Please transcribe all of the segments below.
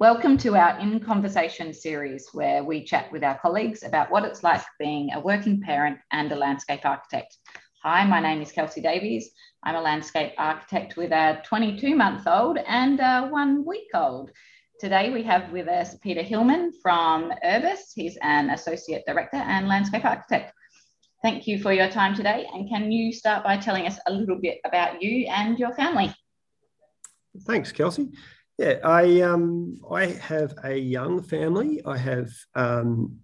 Welcome to our In Conversation series, where we chat with our colleagues about what it's like being a working parent and a landscape architect. Hi, my name is Kelsey Davies. I'm a landscape architect with a 22 month old and a one week old. Today we have with us Peter Hillman from Urbis. He's an associate director and landscape architect. Thank you for your time today. And can you start by telling us a little bit about you and your family? Thanks, Kelsey. Yeah, I um, I have a young family. I have um,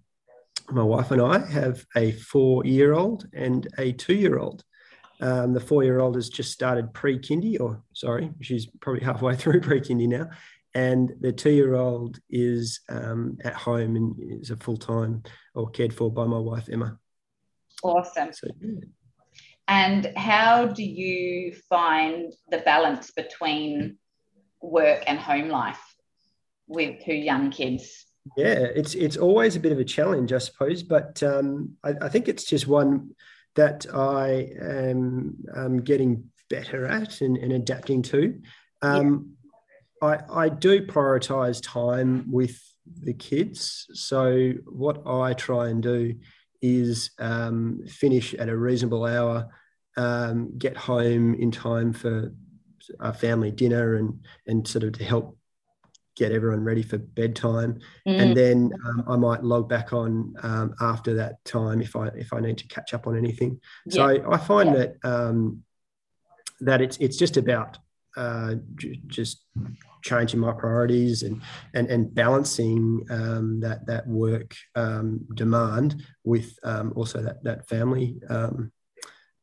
my wife and I have a four-year-old and a two-year-old. Um, the four-year-old has just started pre-kindy, or sorry, she's probably halfway through pre-kindy now, and the two-year-old is um, at home and is a full-time or cared for by my wife Emma. Awesome. So, yeah. And how do you find the balance between work and home life with two young kids? Yeah, it's it's always a bit of a challenge, I suppose, but um, I, I, think it's just one that I am um, getting better at and, and adapting to. Um, yeah. I, I do prioritize time with the kids. So what I try and do is um, finish at a reasonable hour, um, get home in time for a family dinner and and sort of to help get everyone ready for bedtime mm. and then um, i might log back on um, after that time if i if i need to catch up on anything yeah. so I, I, find yeah. that um, that it's it's just about uh, j- just changing my priorities and and and balancing um, that that work um, demand with um, also that that family um,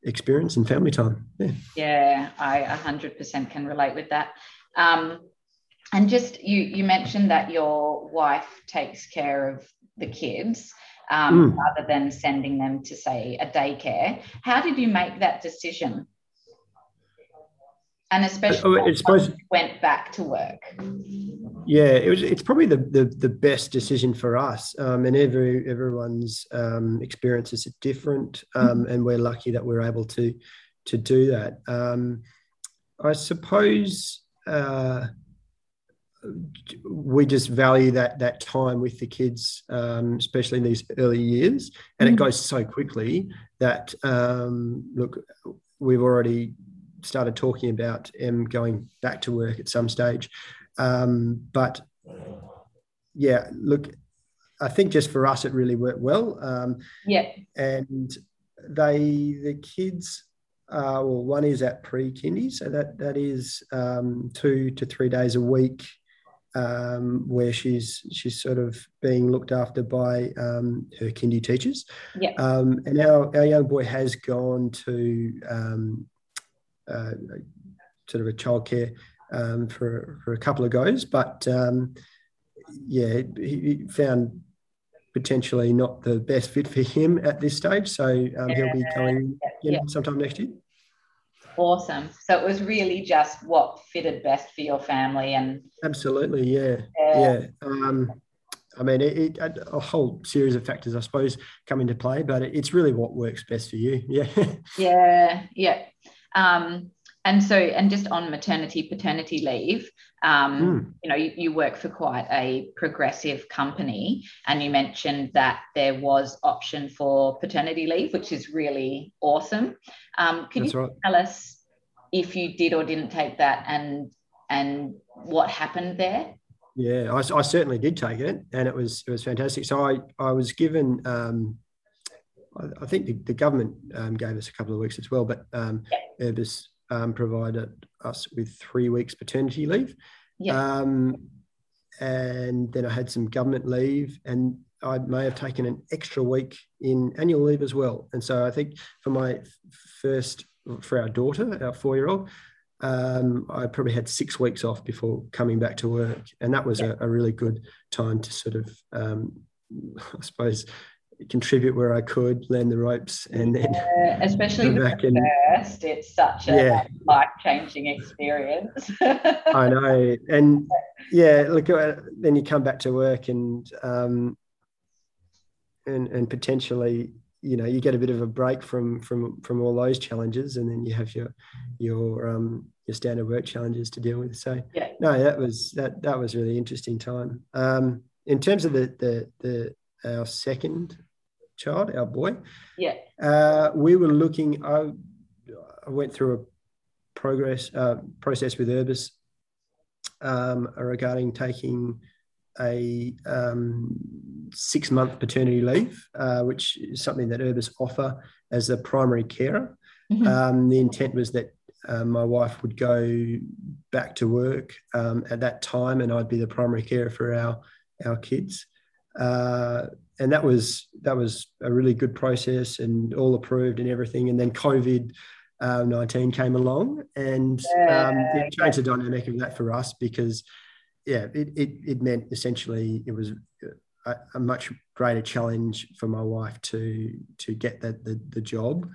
experience and family time. Yeah, yeah I 100% can relate with that. Um, and just you you mentioned that your wife takes care of the kids um, mm. rather than sending them to say a daycare. How did you make that decision? And especially oh, it's supposed went back to work. Yeah, it was. It's probably the the, the best decision for us, um, and every everyone's um, experiences are different, um, mm-hmm. and we're lucky that we're able to to do that. Um, I suppose. Uh, we just value that that time with the kids, um, especially in these early years, and mm-hmm. it goes so quickly that um, look, we've already started talking about Em going back to work at some stage. Um, but yeah, look, I think just for us, it really worked well. Um, yeah. And they, the kids, uh, well, one is at pre-kindy, so that that is um, two to three days a week, um, where she's she's sort of being looked after by um, her kindy teachers. Yeah. Um, and our, our young boy has gone to um, uh, sort of a childcare um, for for a couple of goes, but um, yeah, he found potentially not the best fit for him at this stage. So um, he'll be going yeah. sometime next year. Awesome. So it was really just what fitted best for your family and absolutely, yeah, yeah. yeah. Um, I mean, it, it, a whole series of factors, I suppose, come into play, but it's really what works best for you. Yeah. Yeah. Yeah. Um, and so, and just on maternity paternity leave, um, mm. you know, you, you, work for quite a progressive company, and you mentioned that there was option for paternity leave, which is really awesome. Um, could That's you right. tell us if you did or didn't take that, and and what happened there? Yeah, I, I certainly did take it, and it was it was fantastic. So I I was given. Um, I think the, the government um, gave us a couple of weeks as well, but um, Urbis um, provided us with three weeks paternity leave. Yeah. Um, and then I had some government leave, and I may have taken an extra week in annual leave as well. And so I think for my first, for our daughter, our four year old, um, I probably had six weeks off before coming back to work. And that was yeah. a, a, really good time to sort of, um, I suppose, contribute where I could, learn the ropes, and then yeah, especially the back and, first, it's such a yeah. life changing experience. I know, and yeah, look, uh, then you come back to work and um, and and potentially, you know, you get a bit of a break from from from all those challenges, and then you have your your um, your standard work challenges to deal with. So yeah. no, that was that that was really interesting time. Um, in terms of the the the our second child, our boy, yeah, uh, we were looking. I, I went through a progress uh, process with Urbis um, regarding taking a um, six month paternity leave, uh, which is something that Urbis offer as a primary carer. Mm-hmm. Um, the intent was that uh, my wife would go back to work um, at that time, and I'd be the primary carer for our our kids. Uh, and that was that was a really good process and all approved and everything. And then COVID uh, nineteen came along, and um, it changed the dynamic of that for us because yeah, it, it, it meant essentially it was a, a, much greater challenge for my wife to to get that the, the job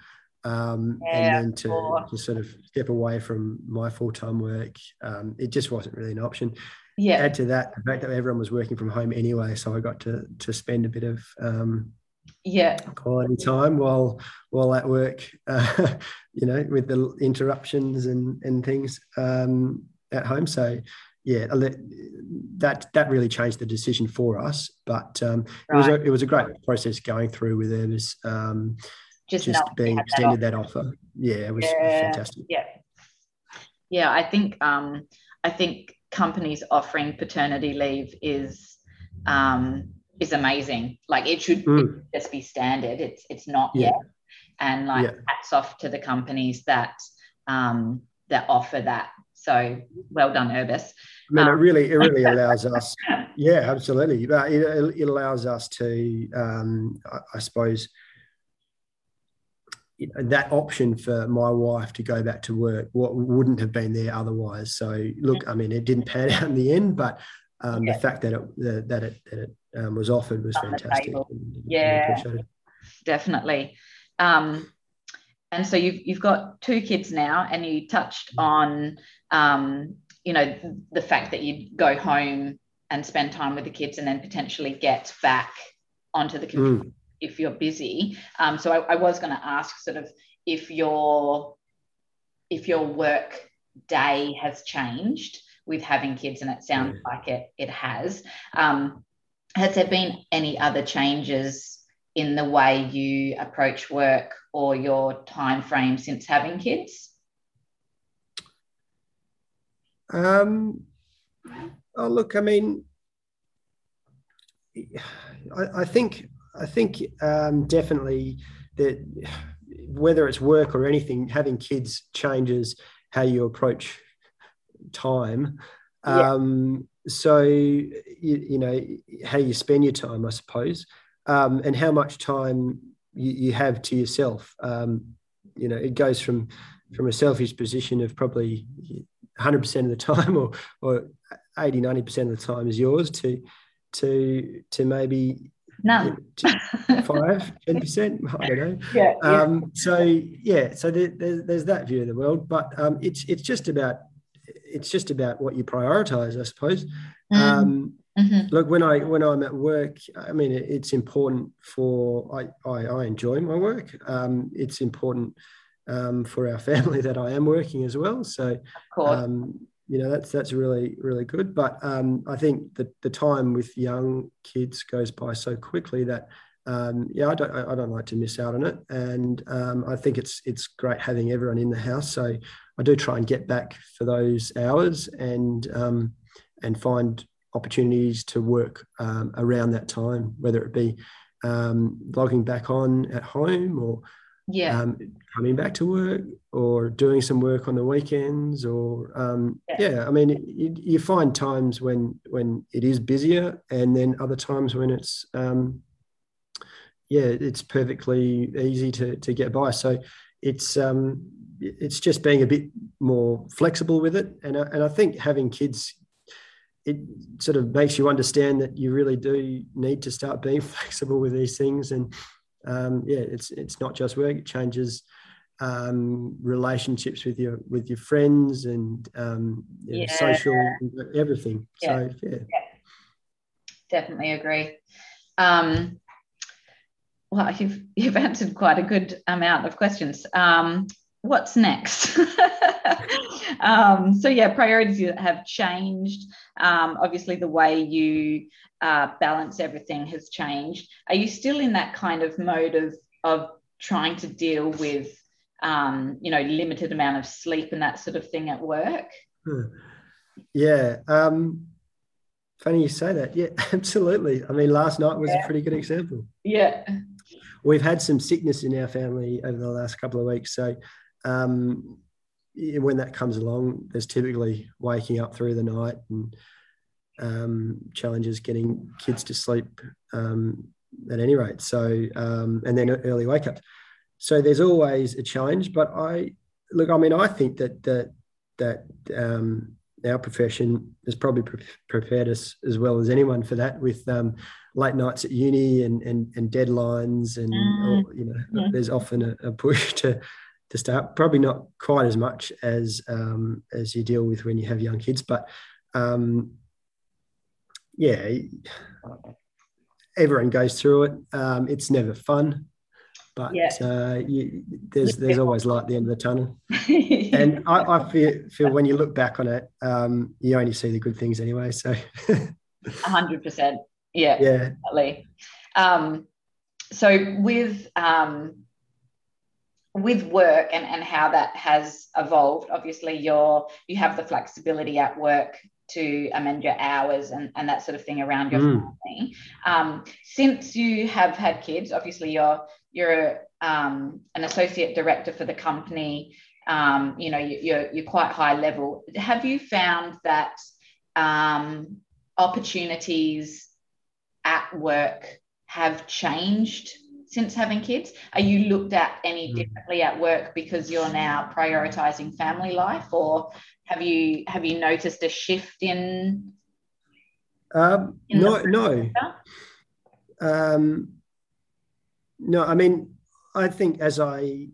um, yeah, and then to, to, sort of step away from my full-time work. Um, it just wasn't really an option yeah add to that the fact that everyone was working from home anyway so i got to to spend a bit of um, yeah quality time while while at work uh, you know with the interruptions and and things um, at home so yeah, that that really changed the decision for us. But um, right. it was a, it was a great process going through with Urbis. Um, just, just being extended that offer. that offer. Yeah, it was yeah. fantastic. Yeah, yeah. I think um, I think companies offering paternity leave is um, is amazing. Like it should mm. just be standard. It's it's not yeah. yet. And like yeah. hats off to the companies that um, that offer that. So well done, Urbis. I mean, um, it really, it really allows us. Yeah, absolutely. But it, it allows us to, um, I, I suppose, that option for my wife to go back to work what wouldn't have been there otherwise. So look i mean it didn't pan out in the end but um, yeah. the fact that it that it, that it um, was offered was On fantastic. Yeah. definitely. Um, and so you've you've got two kids now and you touched on um, you know the fact that you'd go home and spend time with the kids and then potentially get back onto the computer. mm. If you're busy. Um, so I, I was going to ask sort of if your if your work day has changed with having kids and it sounds mm. like it it has. Um, has there been any other changes in the way you approach work or your time frame since having kids? Um, oh, look, I mean, I, I think I think um, definitely that whether it's work or anything, having kids changes how you approach time. Yeah. Um, so you, you, know how you spend your time, I suppose, um, and how much time you, you have to yourself. Um, you know, it goes from from a selfish position of probably 100% of the time or, or 80, 90% of the time is yours to, to, to maybe no five, 10%, I don't know. Yeah, yeah. Um, so yeah, so there, there's, there's that view of the world, but um, it's, it's just about, it's just about what you prioritize, I suppose. Mm. Um, Mm-hmm. Look, when I when I'm at work, I mean it, it's important for I, I, I enjoy my work. Um, it's important um, for our family that I am working as well. So, um, you know, that's that's really really good. But um, I think that the time with young kids goes by so quickly that. Um, yeah, I don't. I don't like to miss out on it, and um, I think it's it's great having everyone in the house. So I do try and get back for those hours and um, and find opportunities to work around that time, whether it be logging back on at home or yeah um, coming back to work or doing some work on the weekends or um, yeah. yeah. i mean you, you, find times when when it is busier and then other times when it's um, yeah it's perfectly easy to to get by so it's um it's just being a bit more flexible with it and I, and I think having kids it sort of makes you understand that you really do need to start being flexible with these things and um, yeah, it's it's not just work; it changes um, relationships with your with your friends and um, you know, social everything. Yeah. So yeah. yeah. definitely agree. Um, well, you've you've answered quite a good amount of questions. What's next? um, so yeah, priorities have changed. Um, obviously, the way you uh, balance everything has changed. Are you still in that kind of mode of of trying to deal with um, you know limited amount of sleep and that sort of thing at work? Hmm. Yeah. Um, funny you say that. Yeah, absolutely. I mean, last night was yeah. a pretty good example. Yeah. We've had some sickness in our family over the last couple of weeks, so um, when that comes along, there's typically waking up through the night and um, challenges getting kids to sleep um, at any rate. So, um, and then early wake up. So there's always a challenge. But I look, I mean, I think that that that um, our profession has probably pre- prepared us as well as anyone for that with um, late nights at uni and and, and deadlines and mm. or, you know yeah. there's often a, a, push to to start. Probably not quite as much as um, as you deal with when you have young kids, but um, yeah, everyone goes through it. Um, it's never fun, but yeah. uh, you, there's there's always light at the end of the tunnel. and I, I, feel, feel when you look back on it, um, you only see the good things anyway. So, hundred percent, yeah, yeah, definitely. Um, so with um, with work and, and how that has evolved obviously you're you have the flexibility at work to amend your hours and, and that sort of thing around your mm. family. Um, since you have had kids obviously you're you're um, an associate director for the company. Um, you know you, are you're quite high level. Have you found that um, opportunities at work have changed since having kids? Are you looked at any hmm. differently at work because you're now prioritizing family life, or have you have you noticed a shift in? Um, in no, no. Um, no, I mean, I think as I,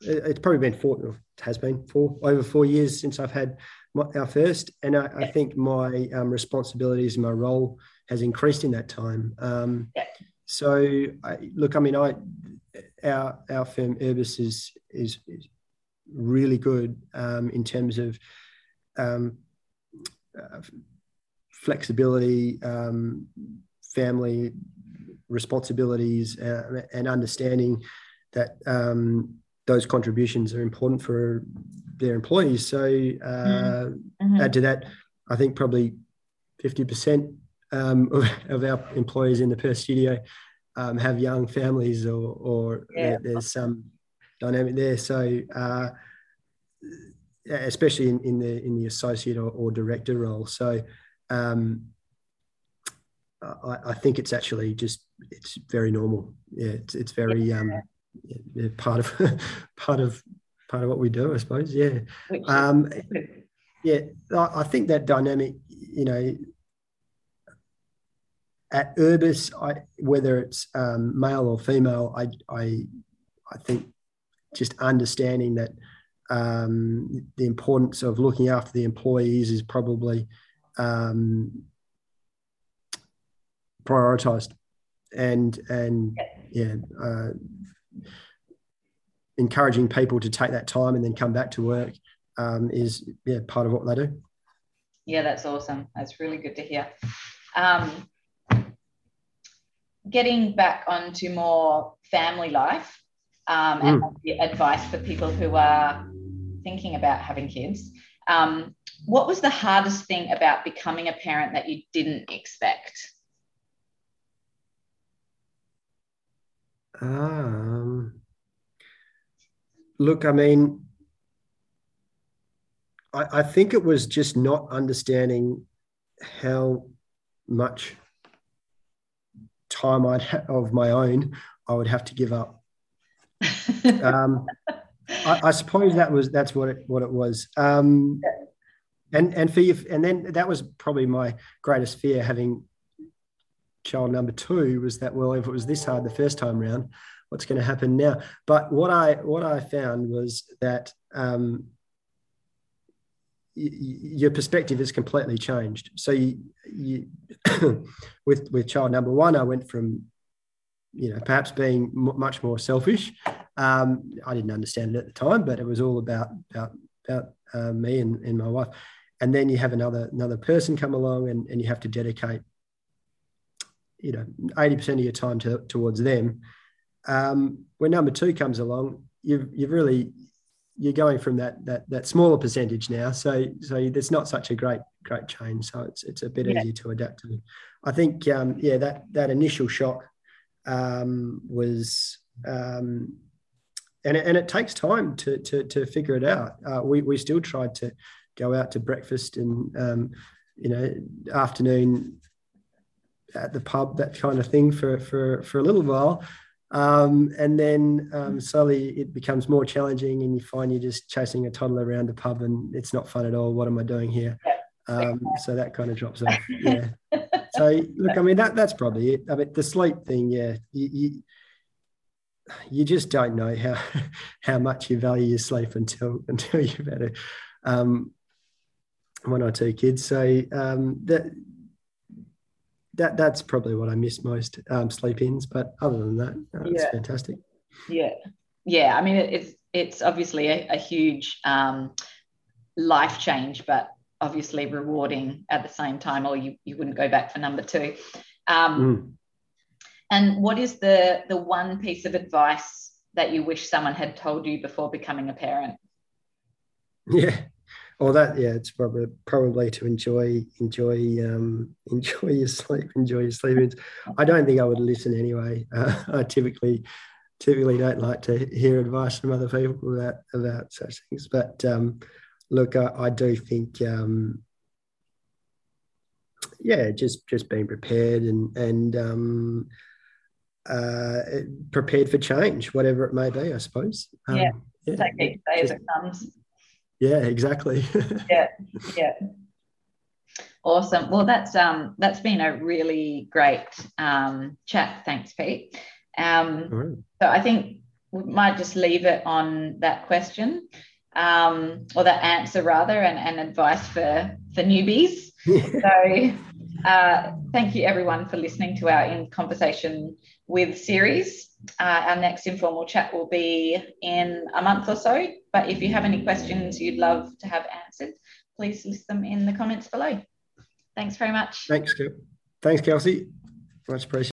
it's probably been four, has been four over four years since I've had my, our first, and I, I think my um, responsibilities and my role has increased in that time. Um, yeah. So, I, look, I mean, I our our firm Urbis is is, is really good um, in terms of um, uh, flexibility, um, family responsibilities, uh, and understanding that um, those contributions are important for their employees. So, uh, mm-hmm. add to that, I think probably fifty percent um, of, our employees in the Perth studio um, have young families or, or yeah. there's some dynamic there. So, uh, especially in, in, the in the associate or, or director role. So, um, I, I, think it's actually just it's very normal. Yeah, it's it's very um, yeah, part of part of part of what we do, I suppose. Yeah, um, yeah. I think that dynamic, you know, at Urbis, I, whether it's um, male or female, I, I, I think just understanding that um, the importance of looking after the employees is probably um, prioritized, and and yeah, uh, encouraging people to take that time and then come back to work um, is yeah part of what they do. Yeah, that's awesome. That's really good to hear. Um, getting back onto more family life um, and mm. advice for people who are thinking about having kids. Um, what was the hardest thing about becoming a parent that you didn't expect? Um, look, I mean, I, I think it was just not understanding how much time I'd ha- of my own, I would have to give up. um, I, I, suppose that was that's what it what it was. Um, and and for you, and then that was probably my greatest fear having child number two was that well if it was this hard the first time round what's going to happen now but what i what i found was that um, your perspective has completely changed. So you, you with with child number one, I went from you know perhaps being m- much more selfish Um, I didn't understand it at the time, but it was all about about about uh, me and, and my wife. And then you have another another person come along, and, and you have to dedicate, you know, eighty percent of your time to, towards them. Um, when number two comes along, you've you've really you're going from that that that smaller percentage now. So so there's not such a great great change. So it's it's a bit yeah. easier to adapt to. I think um, yeah that that initial shock um, was um, and it, and it takes time to to, to figure it out. Uh, we we still tried to go out to breakfast and um, you know afternoon at the pub that kind of thing for for for a little while. Um, and then um, slowly it becomes more challenging, and you find you're just chasing a toddler around the pub, and it's not fun at all. What am I doing here? Um, so that kind of drops off. Yeah. so look, I mean that that's probably it. I mean the sleep thing, yeah. You, you, you just don't know how how much you value your sleep until until you've had a, um, one or two kids. So um, that that that's probably what I miss most um, sleep ins. But other than that, uh, it's fantastic. Yeah, yeah. I mean, it, it's it's obviously a, a huge um, life change, but obviously rewarding at the same time, or you you wouldn't go back for number two. Um, mm. And what is the the one piece of advice that you wish someone had told you before becoming a parent? Yeah, well, that yeah, it's probably probably to enjoy enjoy um, enjoy your sleep, enjoy your sleep. I don't think I would listen anyway. Uh, I typically typically don't like to hear advice from other people about about such things. But um, look, I, I, do think um, yeah, just just being prepared and and um, uh, prepared for change, whatever it may be. I suppose. Um, yeah, yeah, take each day as it comes. Yeah, exactly. yeah, yeah. Awesome. Well, that's um that's been a really great um, chat. Thanks, Pete. Um, right. So I think we might just leave it on that question, um, or that answer rather, and, and advice for for newbies. so uh, thank you everyone for listening to our in conversation with series. Uh, our next informal chat will be in a month or so. But if you have any questions you'd love to have answered, please list them in the comments below. Thanks very much. Thanks, Thanks, Kelsey. Much appreciated.